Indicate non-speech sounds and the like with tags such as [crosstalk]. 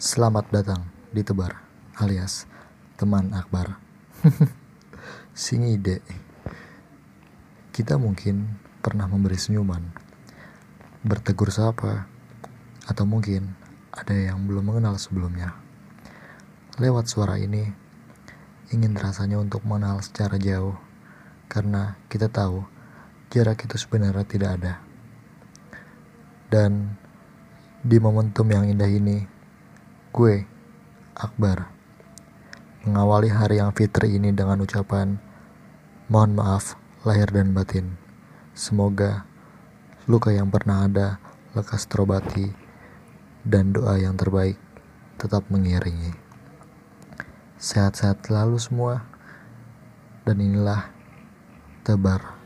Selamat datang di Tebar, alias teman Akbar. [laughs] Sing ide. Kita mungkin pernah memberi senyuman, bertegur sapa, atau mungkin ada yang belum mengenal sebelumnya. Lewat suara ini, ingin rasanya untuk mengenal secara jauh, karena kita tahu jarak itu sebenarnya tidak ada. Dan di momentum yang indah ini, gue, Akbar, mengawali hari yang fitri ini dengan ucapan mohon maaf lahir dan batin. Semoga luka yang pernah ada lekas terobati dan doa yang terbaik tetap mengiringi. Sehat-sehat selalu semua. Dan inilah tebar